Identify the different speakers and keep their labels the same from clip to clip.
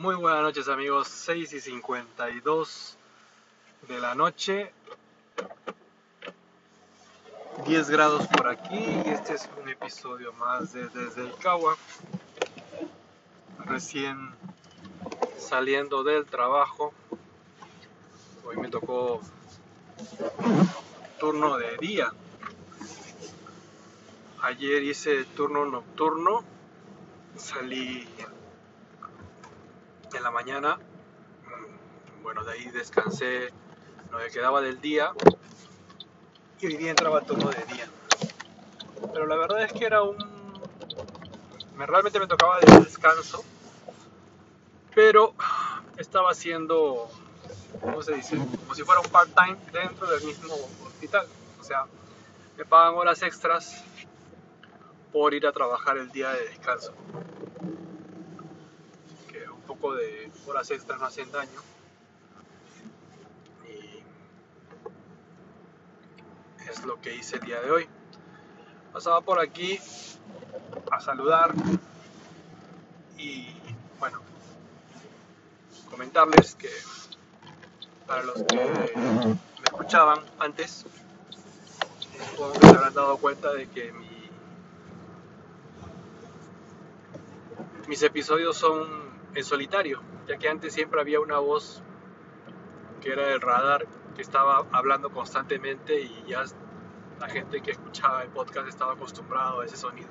Speaker 1: Muy buenas noches amigos, 6 y 52 de la noche, 10 grados por aquí. Y este es un episodio más de Desde el Cagua, recién saliendo del trabajo, hoy me tocó turno de día, ayer hice turno nocturno, salí en la mañana, mm, bueno, de ahí descansé lo que quedaba del día y hoy día entraba turno de día. Pero la verdad es que era un... Me, realmente me tocaba de descanso, pero estaba haciendo, ¿cómo se dice? Como si fuera un part-time dentro del mismo hospital. O sea, me pagan horas extras por ir a trabajar el día de descanso de horas extras no hacen daño. Y es lo que hice el día de hoy. Pasaba por aquí a saludar y bueno, comentarles que para los que me escuchaban antes, supongo se habrán dado cuenta de que mis episodios son en solitario, ya que antes siempre había una voz que era el radar que estaba hablando constantemente y ya la gente que escuchaba el podcast estaba acostumbrado a ese sonido.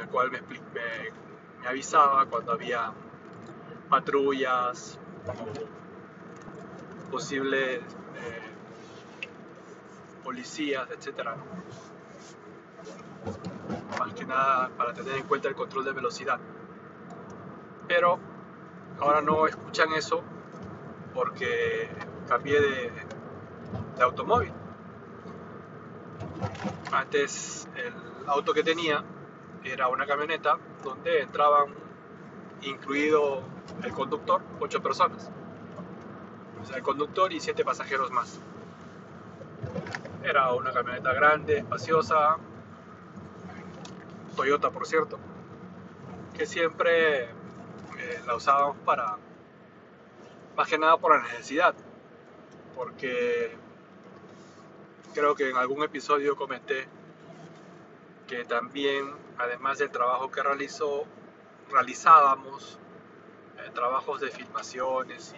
Speaker 1: El cual me, me, avisaba cuando había patrullas, posibles eh, policías, etcétera más que nada para tener en cuenta el control de velocidad. Pero ahora no escuchan eso porque cambié de, automóvil. Antes el auto que tenía era una camioneta donde entraban incluido el conductor, ocho personas. O sea, el conductor y siete pasajeros más. Era una camioneta grande, espaciosa, Toyota por cierto, que siempre eh, la usábamos para, más que nada por la necesidad, porque creo que en algún episodio comenté que también, además del trabajo que realizó, realizábamos eh, trabajos de filmaciones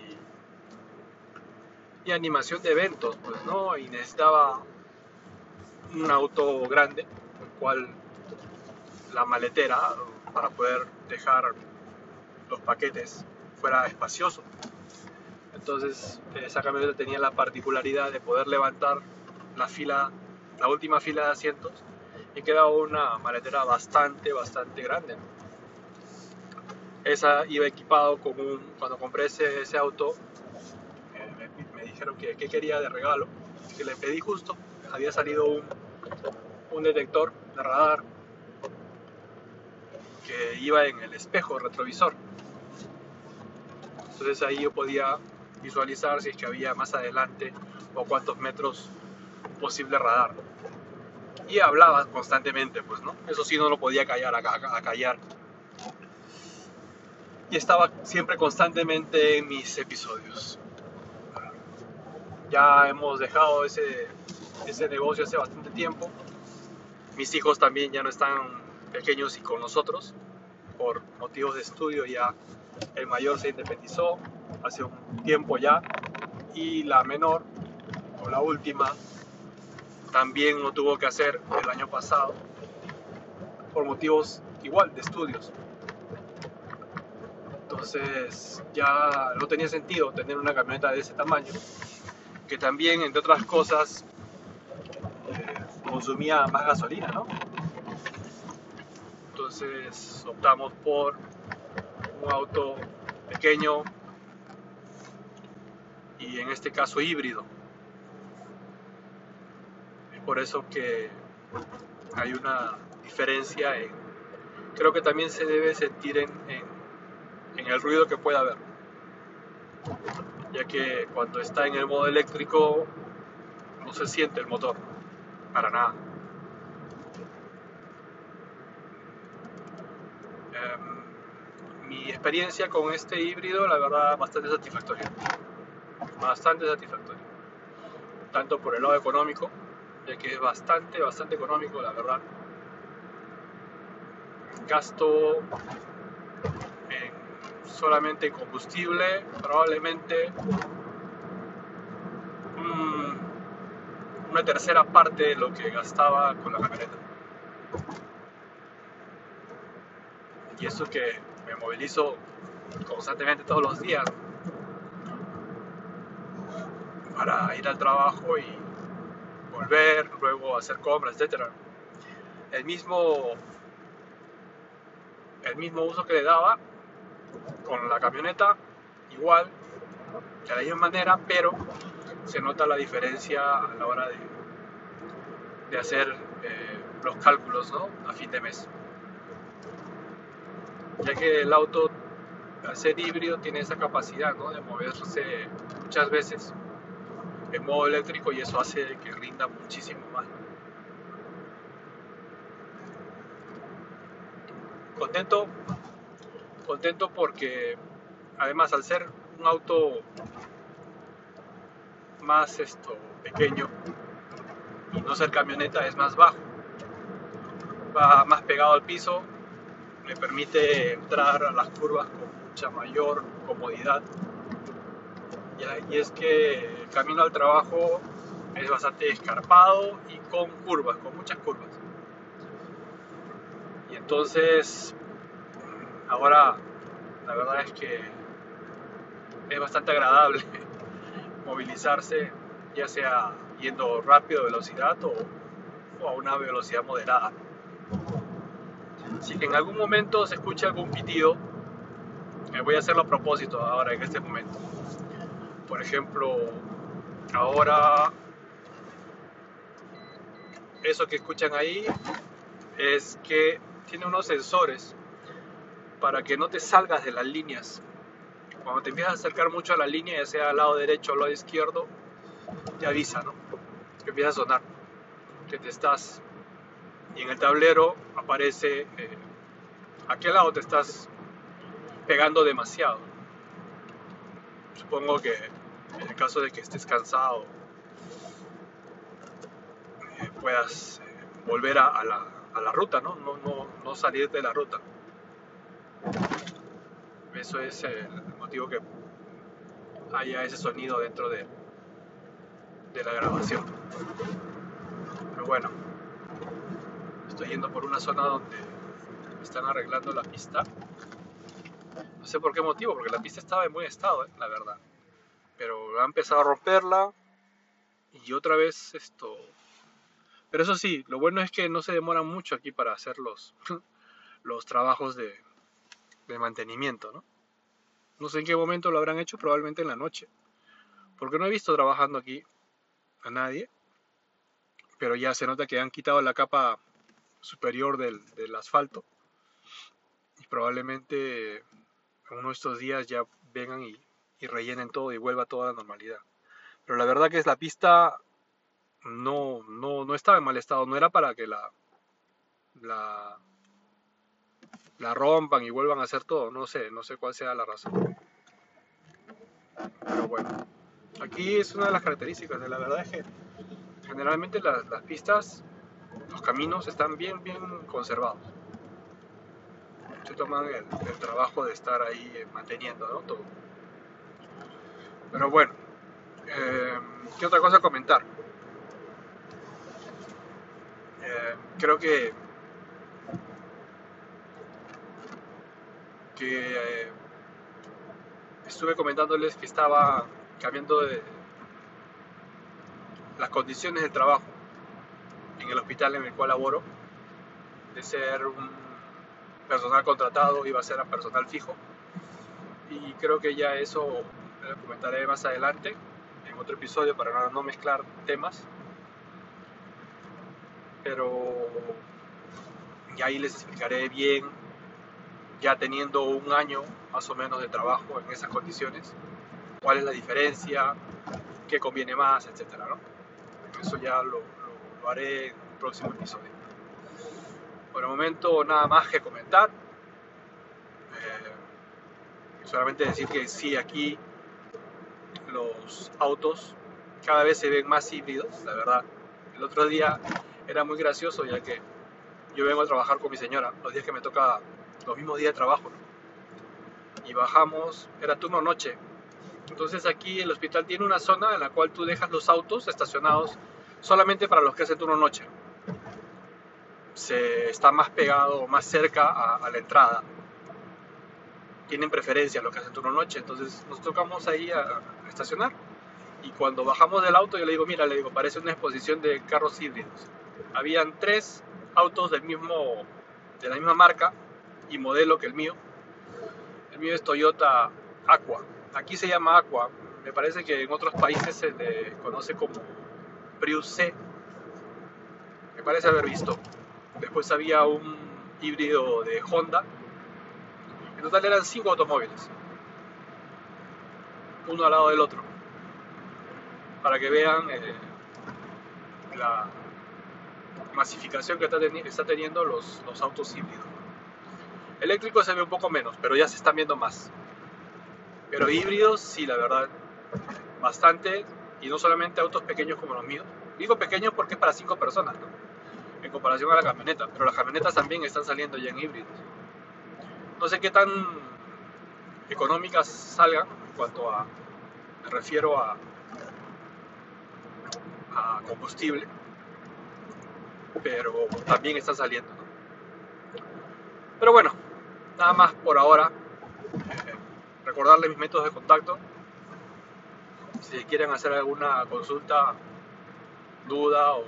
Speaker 1: y, y animación de eventos, pues, ¿no? Y necesitaba un auto grande, el cual la maletera para poder dejar los paquetes fuera espacioso. Entonces esa camioneta tenía la particularidad de poder levantar la fila, la última fila de asientos y quedaba una maletera bastante, bastante grande. Esa iba equipado con un, cuando compré ese, ese auto, eh, me, dijeron que, que, quería de regalo, que le pedí justo, había salido un, un detector de radar que iba en el espejo retrovisor. Entonces ahí yo podía visualizar si es que había más adelante o cuántos metros posible radar. Y hablaba constantemente, pues, ¿no? Eso sí no lo podía callar, a, callar. Y estaba siempre constantemente en mis episodios. Ya hemos dejado ese, ese negocio hace bastante tiempo. Mis hijos también ya no están pequeños y con nosotros. Por motivos de estudio ya el mayor se independizó hace un tiempo ya y la menor o la última también lo tuvo que hacer el año pasado por motivos igual de estudios. Entonces ya no tenía sentido tener una camioneta de ese tamaño, que también, entre otras cosas, eh, consumía más gasolina, ¿no? Entonces optamos por un auto pequeño y en este caso híbrido. Es por eso que hay una diferencia en, creo que también se debe sentir en, en el ruido que pueda haber, ya que cuando está en el modo eléctrico no se siente el motor, para nada. Mi experiencia con este híbrido, la verdad, bastante satisfactoria. Bastante satisfactoria. Tanto por el lado económico, ya que es bastante, bastante económico, la verdad. Gasto en solamente combustible, probablemente una tercera parte de lo que gastaba con la camioneta. Y eso que me movilizo constantemente todos los días para ir al trabajo y volver, luego hacer compras, etc. El mismo, el mismo uso que le daba con la camioneta, igual, de la misma manera, pero se nota la diferencia a la hora de, de hacer eh, los cálculos a fin de mes. Ya que el auto, al ser híbrido, tiene esa capacidad de moverse muchas veces en modo eléctrico y eso hace que rinda muchísimo más. Contento, contento porque además al ser un auto más esto pequeño y no ser camioneta es más bajo. Va más pegado al piso, me permite entrar a las curvas con mucha mayor comodidad. Y es que el camino al trabajo es bastante escarpado y con curvas, con muchas curvas. Y entonces, ahora la verdad es que es bastante agradable movilizarse, ya sea yendo rápido, velocidad o, a una velocidad moderada. Si en algún momento se escucha algún pitido, me voy a hacerlo a propósito ahora, en este momento. Por ejemplo, ahora eso que escuchan ahí es que tiene unos sensores para que no te salgas de las líneas cuando te empiezas a acercar mucho a la línea, ya sea al lado derecho o al lado izquierdo, te avisa, ¿no? Que empieza a sonar, que te estás. Y en el tablero aparece eh, a qué lado te estás pegando demasiado. Supongo que en el caso de que estés cansado, eh, puedas eh, volver a, la, a, la, ruta, ¿no? No, no, no salir de la ruta. Eso es el motivo que haya ese sonido dentro de, de la grabación. Pero bueno, estoy yendo por una zona donde están arreglando la pista. No sé por qué motivo, porque la pista estaba en buen estado, eh, la verdad. Pero ha empezado a romperla y otra vez esto. Pero eso sí, lo bueno es que no se demora mucho aquí para hacer los, los trabajos de, de mantenimiento, ¿no? No sé en qué momento lo habrán hecho, probablemente en la noche. Porque no he visto trabajando aquí a nadie. Pero ya se nota que han quitado la capa superior del, asfalto. Y probablemente uno de estos días ya vengan y, rellenen todo y vuelva toda la normalidad. Pero la verdad que es la pista no, no, no estaba en mal estado. No era para que la, la rompan y vuelvan a hacer todo. No sé, no sé cuál sea la razón. Pero bueno, aquí es una de las características. La verdad es que generalmente las, pistas, los caminos están bien, bien conservados. Se toman el, trabajo de estar ahí eh, manteniendo ¿no? todo. Pero bueno, eh, ¿qué otra cosa comentar? Eh, creo que que eh, estuve comentándoles que estaba cambiando de las condiciones de trabajo en el hospital en el cual laboro, de ser un personal contratado iba a ser a personal fijo. Y creo que ya eso lo comentaré más adelante en otro episodio para no mezclar temas. Pero ya ahí les explicaré bien ya teniendo un año más o menos de trabajo en esas condiciones, cuál es la diferencia, qué conviene más, etcétera, ¿no? Eso ya lo, haré en un próximo episodio. Por el momento nada más que comentar. Eh, Solamente decir que sí, aquí los autos cada vez se ven más híbridos, la verdad. El otro día era muy gracioso ya que yo vengo a trabajar con mi señora, los días que me toca, los mismos días de trabajo. Y bajamos, era turno noche. Entonces aquí el hospital tiene una zona en la cual tú dejas los autos estacionados solamente para los que hacen turno noche. Se está más pegado, más cerca a, la entrada. Tienen preferencia los que hacen turno noche, entonces nos tocamos ahí a estacionar y cuando bajamos del auto yo le digo, mira, le digo, parece una exposición de carros híbridos. Habían tres autos del mismo, de la misma marca y modelo que el mío. El mío es Toyota Aqua. Aquí se llama Aqua. Me parece que en otros países se le conoce como Prius C. Me parece haber visto. Después había un híbrido de Honda. En total eran cinco automóviles. Uno al lado del otro para que vean eh, la masificación que está, teniendo los, autos híbridos. Eléctricos se ve un poco menos, pero ya se están viendo más. Pero híbridos, sí, la verdad, bastante. Y no solamente autos pequeños como los míos. Digo pequeños porque es para cinco personas, En comparación a la camioneta. Pero las camionetas también están saliendo ya en híbridos. No sé qué tan económicas salgan en cuanto a. Me refiero a combustible, pero también están saliendo. Pero bueno, nada más por ahora. Eh, recordarles mis métodos de contacto. Si quieren hacer alguna consulta, duda o,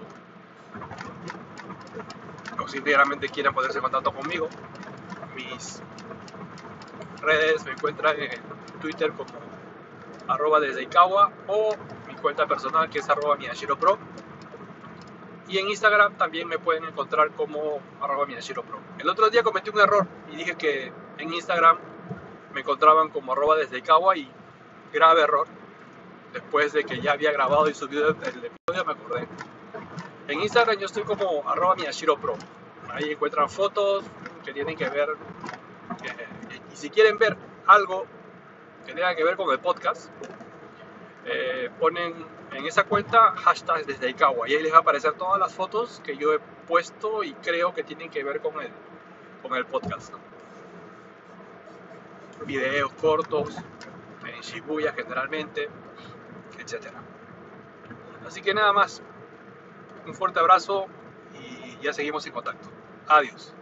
Speaker 1: o simplemente quieren ponerse en contacto conmigo, mis redes me encuentran en Twitter como arroba desde o cuenta personal que es arroba Pro. Y en Instagram también me pueden encontrar como arroba Pro. El otro día cometí un error y dije que en Instagram me encontraban como arroba desde y grave error. Después de que ya había grabado y subido el episodio me acordé. En Instagram yo estoy como arroba Pro. Ahí encuentran fotos que tienen que ver. y si quieren ver algo que tenga que ver con el podcast, eh, ponen en esa cuenta hashtag desde Ikawa y ahí les va a aparecer todas las fotos que yo he puesto y creo que tienen que ver con el, con el podcast. Videos cortos, en Shibuya generalmente, Así que nada más, un fuerte abrazo y ya seguimos en contacto. Adiós.